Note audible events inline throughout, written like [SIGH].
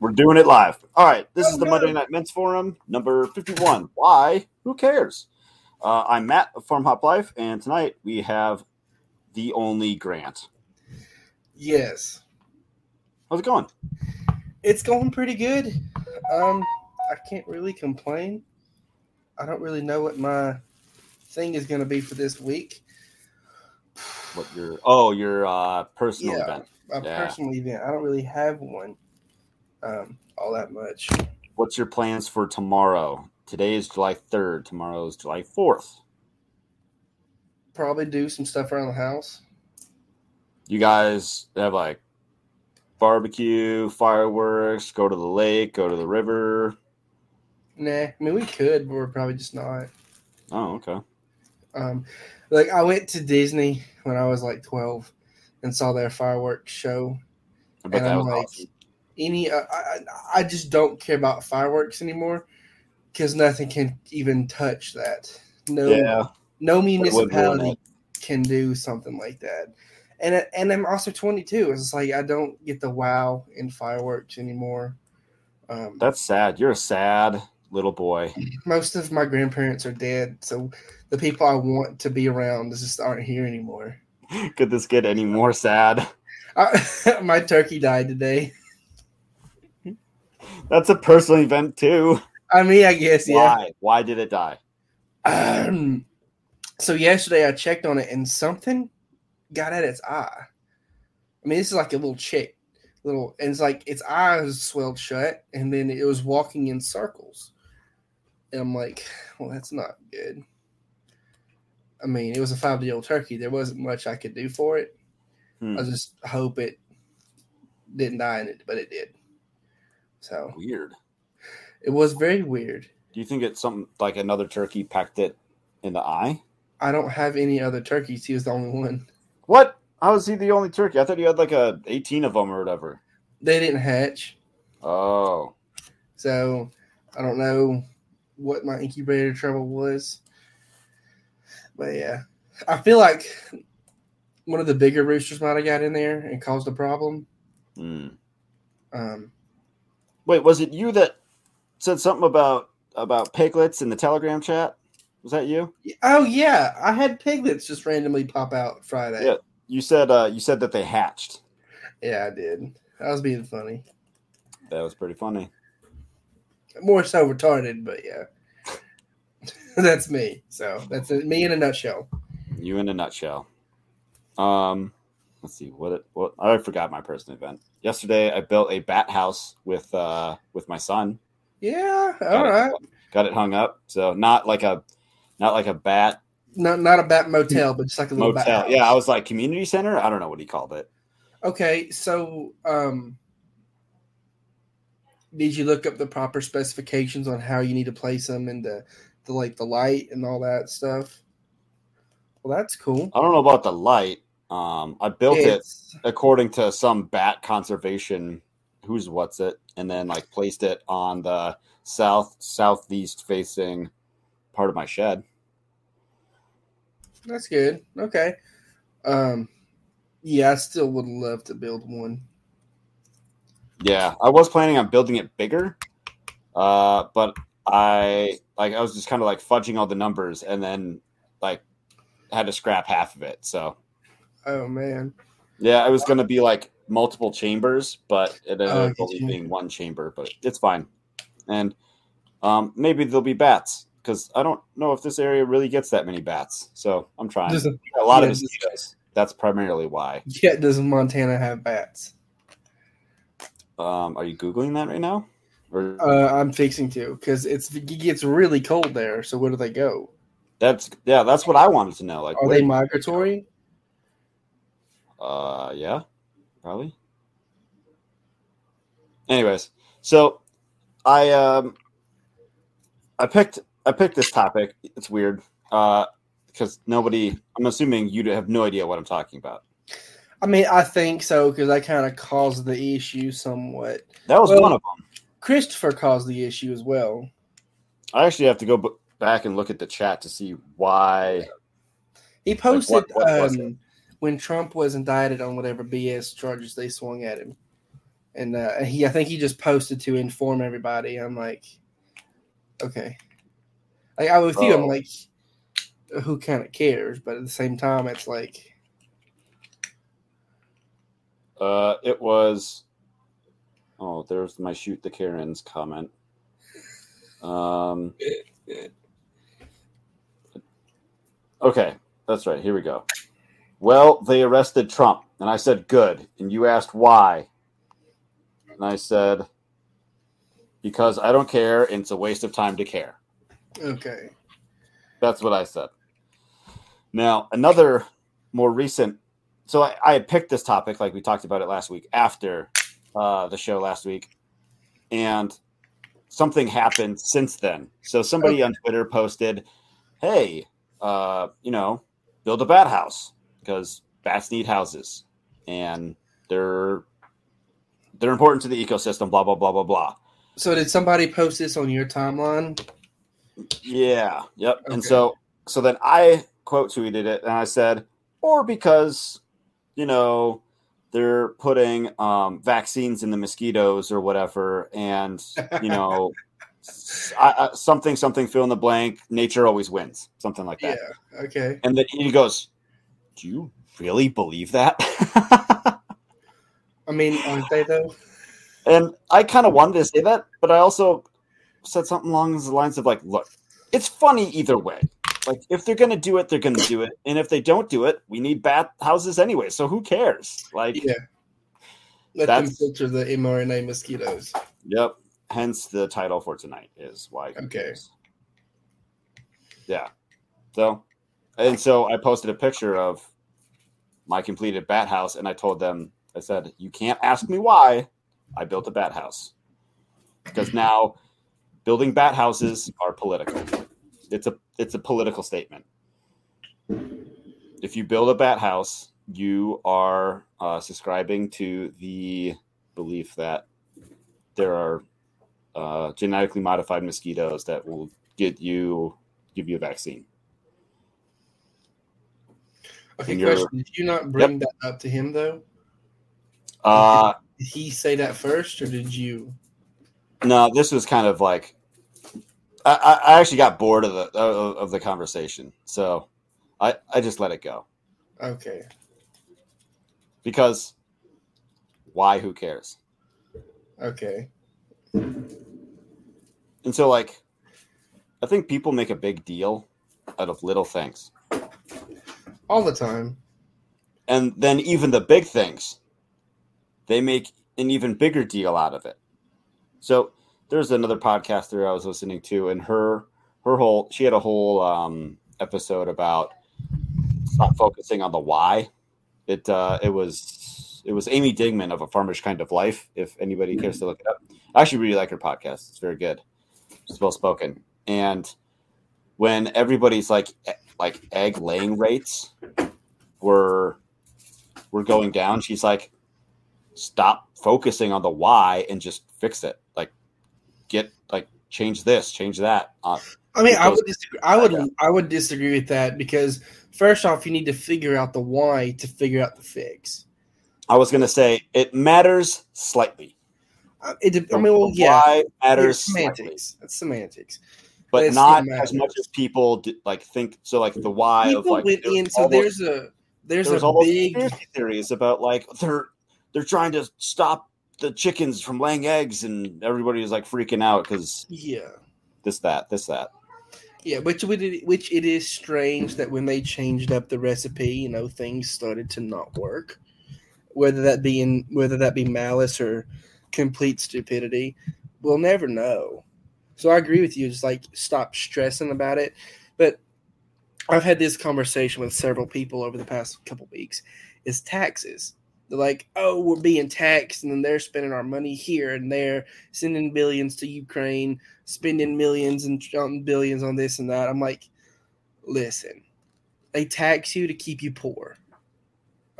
We're doing it live. All right. This is the Monday Night Men's Forum, number 51. Why? Who cares? Uh, I'm Matt of Farm Hop Life, and tonight we have the only Grant. Yes. How's it going? It's going pretty good. Um, I can't really complain. I don't really know what my thing is going to be for this week. What your oh your uh, personal Yeah. event? My Yeah. personal event. I don't really have one um, all that much. What's your plans for tomorrow? Today is July 3rd. Tomorrow is July 4th. Probably do some stuff around the house. You guys have like barbecue, fireworks, go to the lake, go to the river. Nah, I mean we could, but we're probably just not. Oh, okay. Um, like I went to Disney when I was like twelve and saw their fireworks show. I bet And that I'm was like, awesome. Any uh, I, I just don't care about fireworks anymore because nothing can even touch that. No, Yeah. no municipality can do something like that. And and I'm also 22. It's like I don't get the wow in fireworks anymore. Um, That's sad. You're a sad little boy. most of my grandparents are dead, so the people I want to be around just aren't here anymore. [LAUGHS] Could this get any more sad? [LAUGHS] I, [LAUGHS] my turkey died today. That's a personal event too. I mean, I guess yeah. Why? Why did it die? Um, so yesterday I checked on it and something got at its eye. I mean, this is like a little chick, little, and it's like its eyes swelled shut, and then it was walking in circles. And I'm like, well, that's not good. I mean, it was a five day old turkey. There wasn't much I could do for it. Hmm. I just hope it didn't die in it, but it did. So Weird. it was very weird. Do you think it's something like another turkey pecked it in the eye? I don't have any other turkeys. He was the only one. What? How is he the only turkey? I thought you had like a 18 of them or whatever. They didn't hatch. Oh, So I don't know what my incubator trouble was. But yeah, I feel like one of the bigger roosters might have got in there and caused a problem. Hmm. Um, Wait, was it you that said something about about piglets in the Telegram chat? Was that you? oh yeah, I had piglets just randomly pop out Friday. Yeah. You said uh, you said that they hatched. Yeah, I did. I was being funny, That was pretty funny. more so retarded, but yeah, [LAUGHS] that's me. So that's me in a nutshell. You in a nutshell. Um, let's see what it. What I forgot my personal event. Yesterday, I built a bat house with uh with my son. Yeah, Got all it- Got it hung up. So not like a not like a bat Not not a bat motel, but just like a little bat motel. Yeah, I was like community center. I don't know what he called it. Okay, so um did you look up the proper specifications on how you need to place them and the, the like the light and all that stuff? Well, that's cool. I don't know about the light. Um, I built it according to some bat conservation who's what's it and then like placed it on the south southeast facing part of my shed That's good. Okay. Um yeah, I still would love to build one. yeah i was planning on building it bigger uh but i like i was just kind of like fudging all the numbers and then like had to scrap half of it so Oh man. yeah it was going to be like multiple chambers but it ended Oh, up only being one chamber but it's fine and um maybe there'll be bats because i don't know if this area really gets that many bats so i'm trying Does, a lot of yeah, just- mosquitoes that's primarily why yeah, does Montana have bats? um are you googling that right now or Uh, I'm fixing to because it's it gets really cold there. So where do they go? that's yeah that's what i wanted to know like Are they migratory? Uh, yeah, probably. Anyways, so I um I picked I picked this topic. It's weird. Uh, because nobody. I'm assuming you have no idea what I'm talking about. I mean, I think so because I kind of caused the issue somewhat. That was Well- one of them. Christopher caused the issue as well. I actually have to go b- back and look at the chat to see why. He posted what was um, when Trump was indicted on whatever BS charges they swung at him. and uh, he I think he just posted to inform everybody. I'm like, okay, like I with you, I'm Oh. like, who kind of cares? But at the same time, it's like, Uh, it was. Oh, there's my shoot the Karens comment. Um. [LAUGHS] Okay, that's right. Here we go. Well, they arrested Trump, and I said good, and you asked why, and I said because I don't care, and it's a waste of time to care. okay, That's what I said. Now, another more recent. So I, I had picked this topic, like we talked about it last week, after uh, the show last week, and something happened since then. So somebody on Twitter posted, "Hey, uh, you know, build a bat house because bats need houses, and they're they're important to the ecosystem." Blah blah blah blah blah. so did somebody post this on your timeline? Yeah. Yep. And so so then I quote tweeted it and I said, or because, you know, they're putting um, vaccines in the mosquitoes or whatever, and you know, [LAUGHS] I, I, something something fill in the blank. Nature always wins, something like that. Yeah, okay. And then he goes, "Do you really believe that?" I mean, aren't they though? And I kind of wanted to say that, but I also said something along the lines of like, look, it's funny either way. Like if they're gonna do it, they're gonna do it, and if they don't do it, we need bat houses anyway. So who cares? Like, Yeah. Let them filter the mRNA mosquitoes. yep. Hence the title for tonight is why. Okay. Yeah. So, and so I posted a picture of my completed bat house, and I told them, I said, you can't ask me why I built a bat house because now building bat houses are political. It's a it's a political statement. If you build a bat house, you are uh, subscribing to the belief that there are uh, genetically modified mosquitoes that will get you give you a vaccine. Okay, question. Did you not bring that up to him though? Uh, Did he say that first or did you? no, this was kind of like I, I I actually got bored of the of, of the conversation, so I I just let it go. Okay. because why who cares Okay. and so like i think people make a big deal out of little things All the time. and then even the big things they make an even bigger deal out of it. So there's another podcaster i was listening to and her her whole she had a whole um episode about stop focusing on the why. It uh it was it was Amy Dingmann of a Farmish Kind of Life if anybody cares to look it up. I actually really like her podcast. It's very good. It's well spoken. And when everybody's like like egg laying rates were were going down she's like stop focusing on the why and just fix it like get like change this change that uh, I mean, I would disagree. I would Yeah. I would disagree with that because first off, you need to figure out the why to figure out the fix. i was going to say it matters slightly Uh, It, I mean, well, yeah, why matters it's slightly. That's semantics. But not as much as people d- like think so like the why People of like went in. So there's a there's there's a big theories about like they're they're trying to stop the chickens from laying eggs and everybody is like freaking out because yeah this that this that yeah. Which which it is strange that when they changed up the recipe, you know, things started to not work. Whether that be in whether that be malice or complete stupidity, we'll never know. So I agree with you. Just like stop stressing about it. But I've had this conversation with several people over the past couple weeks. Is taxes. They're like, oh, we're being taxed, and then they're spending our money here and there, sending billions to Ukraine, spending millions and billions on this and that. I'm like, listen, they tax you to keep you poor.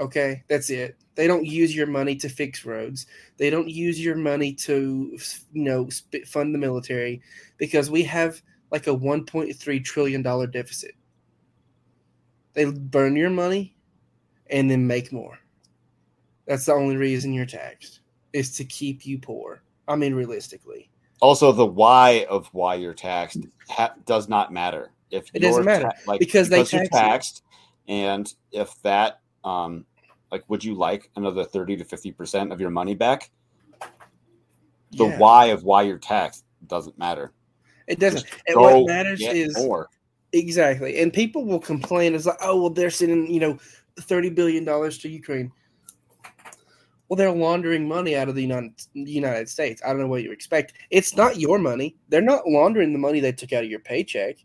Okay, that's it. They don't use your money to fix roads. They don't use your money to, you know, fund the military because we have like a 1.3 trillion dollar deficit. They burn your money and then make more. That's the only reason you're taxed. is to keep you poor. I mean, realistically, Also, the why of why you're taxed ha- does not matter. If It doesn't you're like because they you're tax you. taxed, and if that um like would you like another thirty to fifty percent of your money back? The Yeah. why of why you're taxed doesn't matter. it doesn't. And what matters is more. exactly. And people will complain. It's like, oh well, they're sending you know thirty billion dollars to Ukraine. Well, they're laundering money out of the United, United States. I don't know what you expect. It's not your money. They're not laundering the money they took out of your paycheck.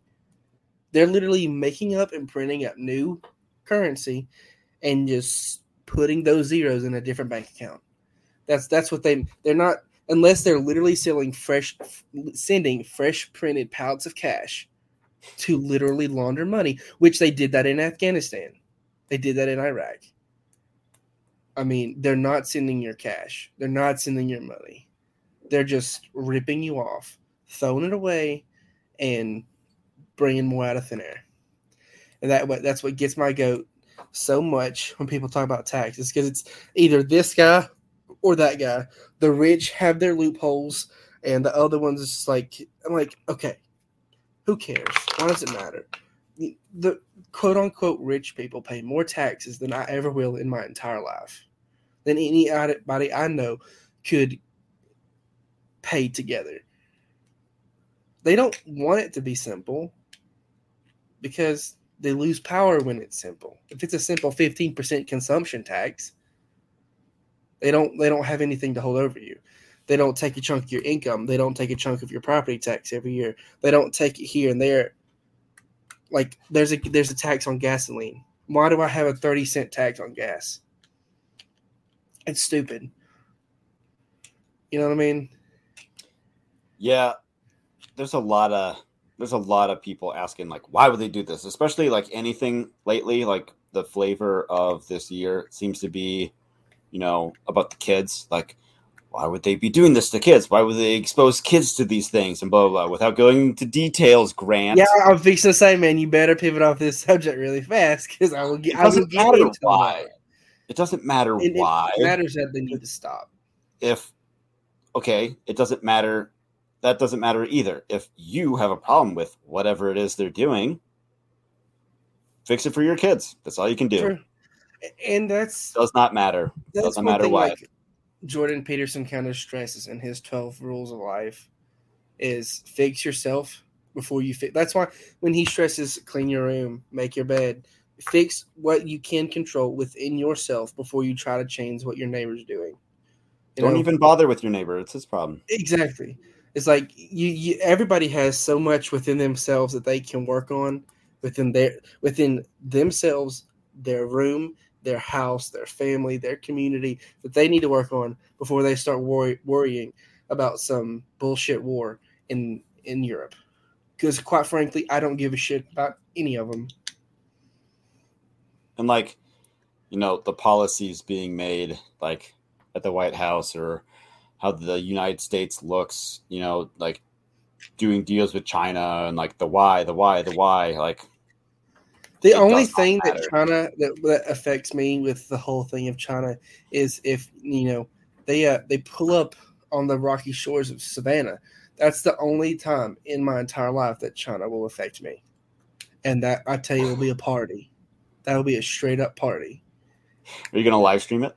They're literally making up and printing up new currency and just putting those zeros in a different bank account. That's that's what they they're not unless they're literally selling fresh sending fresh printed pallets of cash to literally launder money, which they did that in Afghanistan. They did that in Iraq. I mean, they're not sending your cash. They're not sending your money. They're just ripping you off, throwing it away, and bringing more out of thin air. And that that's what gets my goat so much when people talk about taxes because it's either this guy or that guy. The rich have their loopholes, and the other ones is just like I'm like, okay, who cares? Why does it matter? The quote unquote rich people pay more taxes than I ever will in my entire life, than anybody I know could pay together. They don't want it to be simple because they lose power when it's simple. If it's a simple 15% consumption tax, they don't they don't have anything to hold over you. They don't take a chunk of your income. They don't take a chunk of your property tax every year. They don't take it here and there. Like there's a there's a tax on gasoline. Why do I have a 30 cent tax on gas? It's stupid. You know what I mean? Yeah, there's a lot of there's a lot of people asking like why would they do this especially like anything lately like the flavor of this year seems to be you know about the kids like why would they be doing this to kids why would they expose kids to these things and blah blah, blah without going into details grant Yeah, I'm fixing to say, man, you better pivot off this subject really fast because I will get. it I will doesn't get matter into why that. it doesn't matter It- it matters that they need to stop. if okay it doesn't matter that doesn't matter either if you have a problem with whatever it is they're doing fix it for your kids that's all you can do. And that's does not matter that's doesn't matter thing, why. Like Jordan Peterson kind of stresses in his twelve rules of life is fix yourself before you fix. That's why when he stresses clean your room, make your bed, fix what you can control within yourself before you try to change what your neighbor's doing. You don't know? even bother with your neighbor it's his problem Exactly. It's like you, you everybody has so much within themselves that they can work on within their within themselves, their room, their house, their family, their community that they need to work on before they start worry, worrying about some bullshit war in in Europe. Because quite frankly, I don't give a shit about any of them. and like you know the policies being made like at the white house or how the united states looks you know like doing deals with china and like the why the why the why like The only thing that. China that, that affects me with the whole thing of China is if you know they uh, they pull up on the rocky shores of Savannah. That's the only time in my entire life that China will affect me, and that I tell you will be a party. That will be a straight up party. are you gonna live stream it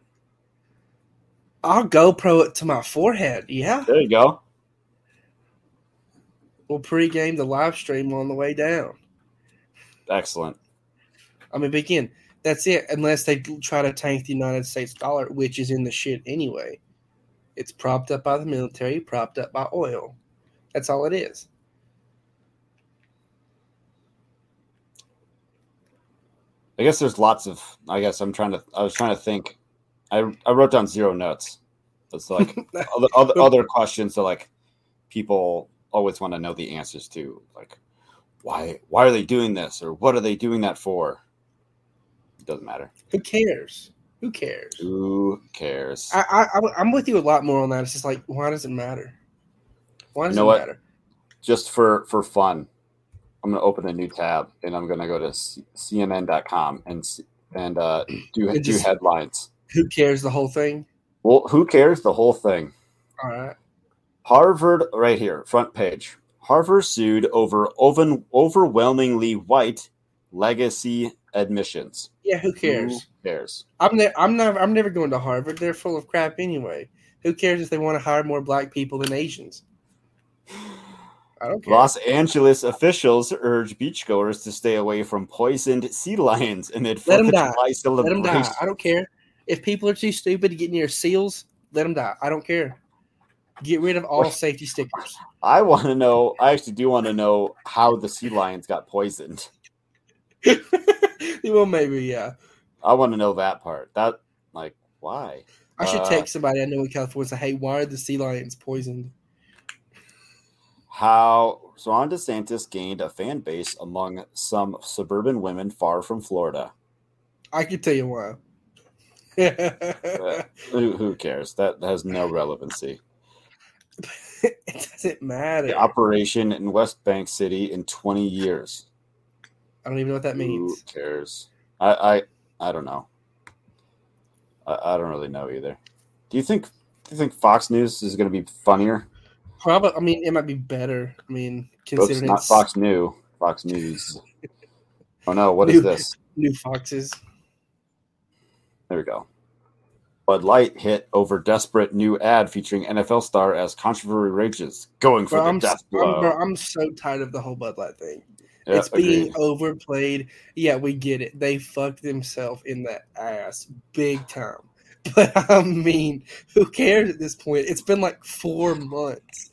I'll GoPro it to my forehead. Yeah, there you go we'll pregame the live stream on the way down. excellent I mean, but again, that's it. Unless they try to tank the United States dollar, which is in the shit anyway. It's propped up by the military, propped up by oil. That's all it is. i guess there's lots of i guess i'm trying to i was trying to think i i wrote down zero notes it's like [LAUGHS] other, other other questions that like people always want to know the answers to like why why are they doing this or what are they doing that for it doesn't matter Who cares? Who cares? who cares I, I I'm with you a lot more on that. It's just like, why does it matter? Why does know it what? matter? just for for fun i'm going to open a new tab and i'm going to go to C- cnn.com and and uh do do headlines Who cares? The whole thing. Well, who cares? The whole thing. All right. Harvard, right here, front page. Harvard sued over oven, overwhelmingly white legacy admissions. Yeah, who cares? Who cares? I'm ne- I'm never I'm never going to Harvard. They're full of crap anyway. Who cares if they want to hire more black people than Asians? I don't care. Los Angeles officials urge beachgoers to stay away from poisoned sea lions amid Fourth of. July Let them die. I don't care. If people are too stupid to get near seals, let them die. I don't care. Get rid of all safety stickers. I want to know. I actually do want to know how the sea lions got poisoned. [LAUGHS] well, maybe yeah. I want to know that part. That like why? I should Uh, text somebody I know in California and say, "Hey, why are the sea lions poisoned?" How Ron DeSantis gained a fan base among some suburban women far from Florida. I can tell you why. Uh, [LAUGHS] who, who cares? That has no relevancy. [LAUGHS] it doesn't matter. The operation in West Bank City in 20 years. I don't even know what that means. Who cares? I I, I don't know. I, I don't really know either. Do you think do you think Fox News is going to be funnier? Probably. I mean, it might be better. I mean, considering not Fox New. Fox News. [LAUGHS] Oh no! What is New- this? new foxes. There we go. Bud Light hit over desperate new ad featuring NFL star as controversy rages, going for Bro, the I'm, death I'm, blow. bro, I'm so tired of the whole Bud Light thing. Yeah, it's being agreed. overplayed. Yeah, we get it. They fucked themselves in the ass big time. [LAUGHS] But I mean, who cares at this point? It's been like four months.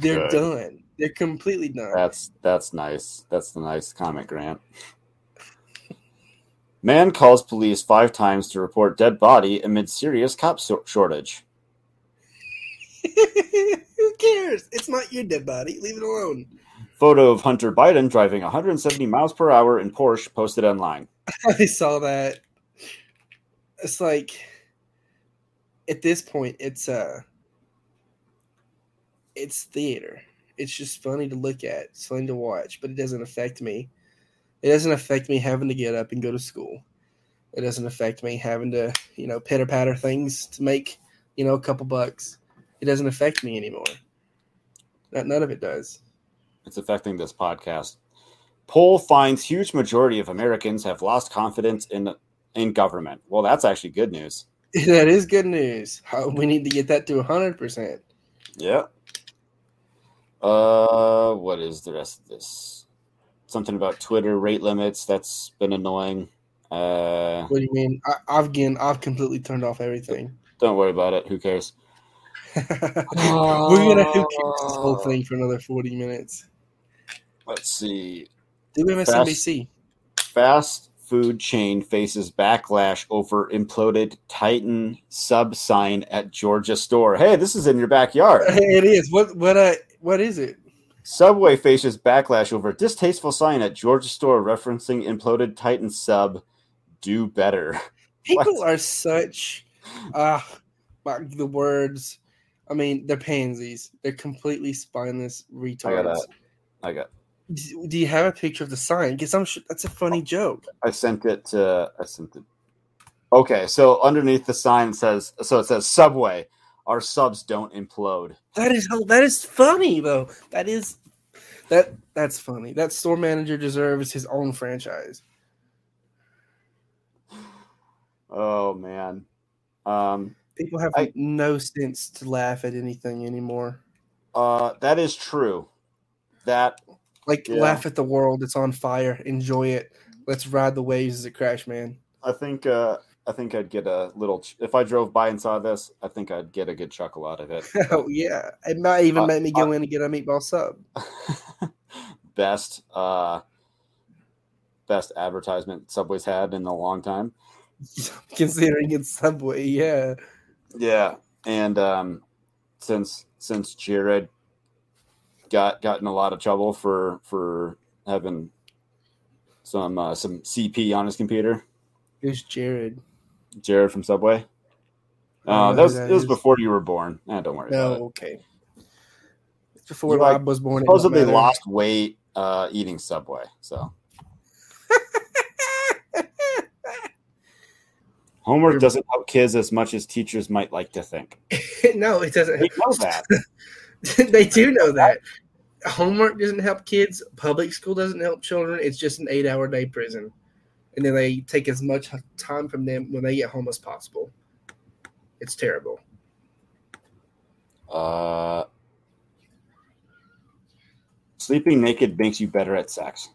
They're Good. done. They're completely done. That's that's nice. That's the nice comment, Grant. Man calls police five times to report dead body amid serious cop so- shortage. [LAUGHS] who cares? It's not your dead body. Leave it alone. Photo of Hunter Biden driving 170 miles per hour in Porsche posted online. [LAUGHS] I saw that. It's like at this point it's uh it's theater. It's just funny to look at. It's funny to watch, but it doesn't affect me. It doesn't affect me having to get up and go to school. It doesn't affect me having to, you know, pitter patter things to make, you know, a couple bucks. It doesn't affect me anymore. Not, none of it does. It's affecting this podcast. Poll finds huge majority of Americans have lost confidence in in government. Well, that's actually good news. [LAUGHS] That is good news. We need to get that to hundred percent. Yeah. Uh, what is the rest of this? Something about Twitter rate limits. That's been annoying. Uh, What do you mean? I, I've again, I've completely turned off everything. don't worry about it. Who cares? [LAUGHS] We're gonna who cares this whole thing for another forty minutes. Let's see. Do MSNBC? Fast food chain faces backlash over imploded Titan sub sign at Georgia store. Hey, this is in your backyard. Hey, it is. What what uh what is it? Subway faces backlash over distasteful sign at Georgia store referencing imploded Titan sub. Do better. [LAUGHS] People are such uh the words. I mean, they're pansies. They're completely spineless retards. gotta- I got. Do do you have a picture of the sign? Because I'm sure that's a funny joke. I sent it to. I sent it. Okay, so underneath the sign says. So it says Subway. Our subs don't implode. That is that is funny though. That is that that's funny. That store manager deserves his own franchise. Oh man. Um. People have I- no sense to laugh at anything anymore. Uh. That is true. That Like Yeah. laugh at the world. It's on fire. Enjoy it. Let's ride the waves as it crash, man. I think. Uh. I think I'd get a little. Ch- if I drove by and saw this, I think I'd get a good chuckle out of it. [LAUGHS] Oh yeah. It might even Uh, make me go in and get a meatball sub. [LAUGHS] best. Uh. Best advertisement Subway's had in a long time. [LAUGHS] Considering it's Subway, yeah. Yeah, and um, since since Jared got got in a lot of trouble for for having some uh, some CP on his computer, Who's Jared? Jared from Subway. Uh, that was that it was before you were born. Eh, don't worry No, okay. It's before You, like, was born. Supposedly lost weight uh, eating Subway. So [LAUGHS] Homework You're- doesn't help kids as much as teachers might like to think. [LAUGHS] no, it doesn't. They know that. [LAUGHS] they do know that. Homework doesn't help kids. Public school doesn't help children. It's just an eight-hour day prison, and then they take as much time from them when they get home as possible. It's terrible. Uh, sleeping naked makes you better at sex.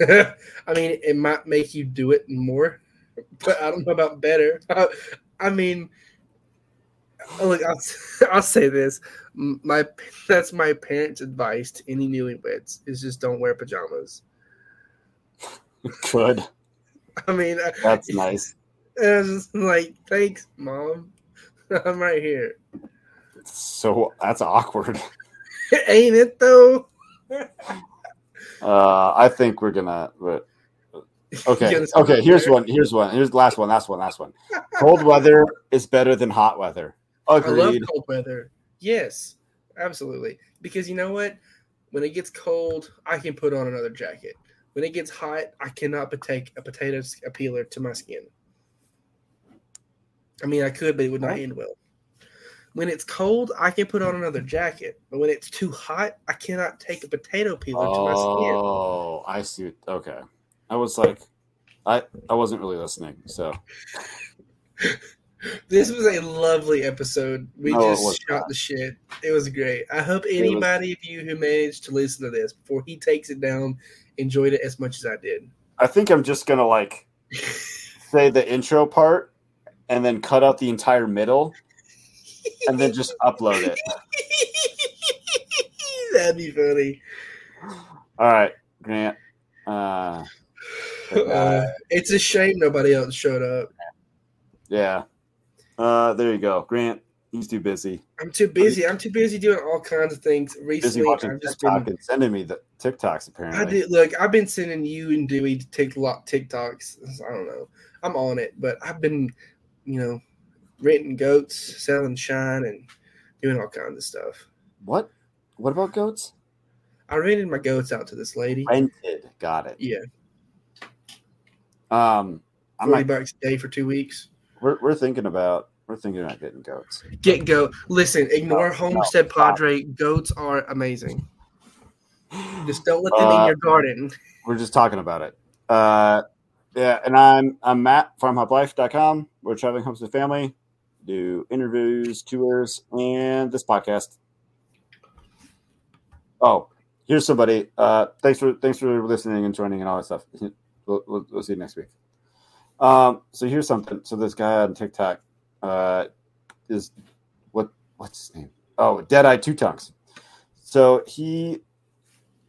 [LAUGHS] I mean, it might make you do it more, but I don't know about better. [LAUGHS] I mean, look, I'll, [LAUGHS] I'll say this: my that's my parents' advice to any newlyweds is just don't wear pajamas. Good. [LAUGHS] I mean, I, That's nice. [LAUGHS] I was just like, thanks, mom. [LAUGHS] I'm right here. So that's awkward. Ain't it though? Uh, I think we're gonna. But okay, okay. Here's one. Here's one. Here's the last one. Last one. Last one. Cold weather is better than hot weather. I love Agreed. cold weather. Yes, absolutely. Because you know what? When it gets cold, I can put on another jacket. When it gets hot, I cannot take a potato a peeler to my skin. I mean, I could, but it would not end well. When it's cold, I can put on another jacket. But when it's too hot, I cannot take a potato peeler to my skin. Oh, I see. Okay, I was like, I I wasn't really listening. So [LAUGHS] This was a lovely episode. We No, just shot the shit. It was great. I hope was- anybody of you who managed to listen to this before he takes it down enjoyed it as much as I did. I think I'm just gonna like [LAUGHS] say the intro part and then cut out the entire middle and then just upload it. [LAUGHS] That'd be funny. All right, Grant. Uh, Uh, it's a shame nobody else showed up. yeah. Uh, there you go, Grant. He's too busy. I'm too busy. I'm too busy doing all kinds of things. Busy Recently, watching I've just TikTok been. and sending me the TikToks. Apparently, I did look. I've been sending you and Dewey TikTok TikToks. I don't know. I'm on it, but I've been, you know, renting goats, selling shine, and doing all kinds of stuff. What? What about goats? I rented my goats out to this lady. Rented. Got it. Yeah, Um, I'm forty like, bucks a day for two weeks. we're, we're thinking about we're thinking about getting goats. Get goat. Listen, ignore No, Homestead no, Padre. Goats are amazing. Just don't let them in Uh, your garden. We're just talking about it. Uh, yeah, and I'm I'm Matt farmhoplife.com. We're traveling homes with family, do interviews, tours, and this podcast. Oh, here's somebody. Uh, thanks for thanks for listening and joining and all that stuff. [LAUGHS] We'll, we'll, we'll see you next week. Um, so here's something. So this guy on TikTok uh, is what what's his name? Oh, Deadeye Two Tongues. So he